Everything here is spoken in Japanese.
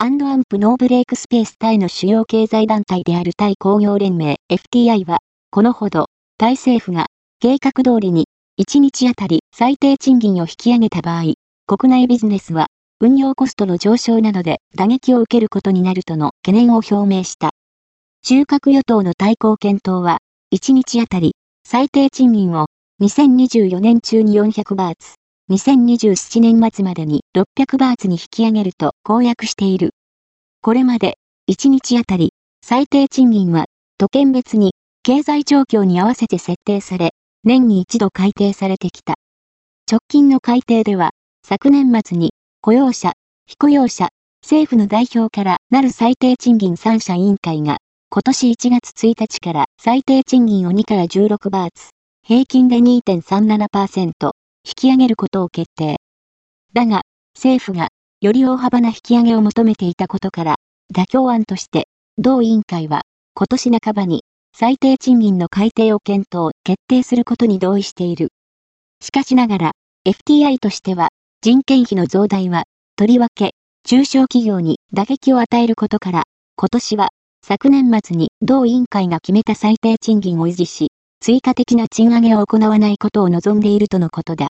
アンドアンプノーブレイクスペースタイの主要経済団体であるタイ工業連盟 FTI は、このほど、タイ政府が計画通りに1日あたり最低賃金を引き上げた場合、国内ビジネスは運用コストの上昇などで打撃を受けることになるとの懸念を表明した。中核与党の対抗検討は、1日あたり最低賃金を2024年中に400バーツ、2027年末までに600バーツに引き上げると公約している。これまで、1日あたり、最低賃金は、都県別に、経済状況に合わせて設定され、年に一度改定されてきた。直近の改定では、昨年末に、雇用者、非雇用者、政府の代表からなる最低賃金三者委員会が、今年1月1日から最低賃金を2から16バーツ、平均で2.37%、引き上げることを決定。だが、政府が、より大幅な引き上げを求めていたことから、妥協案として、同委員会は、今年半ばに、最低賃金の改定を検討、決定することに同意している。しかしながら、FTI としては、人件費の増大は、とりわけ、中小企業に打撃を与えることから、今年は、昨年末に同委員会が決めた最低賃金を維持し、追加的な賃上げを行わないことを望んでいるとのことだ。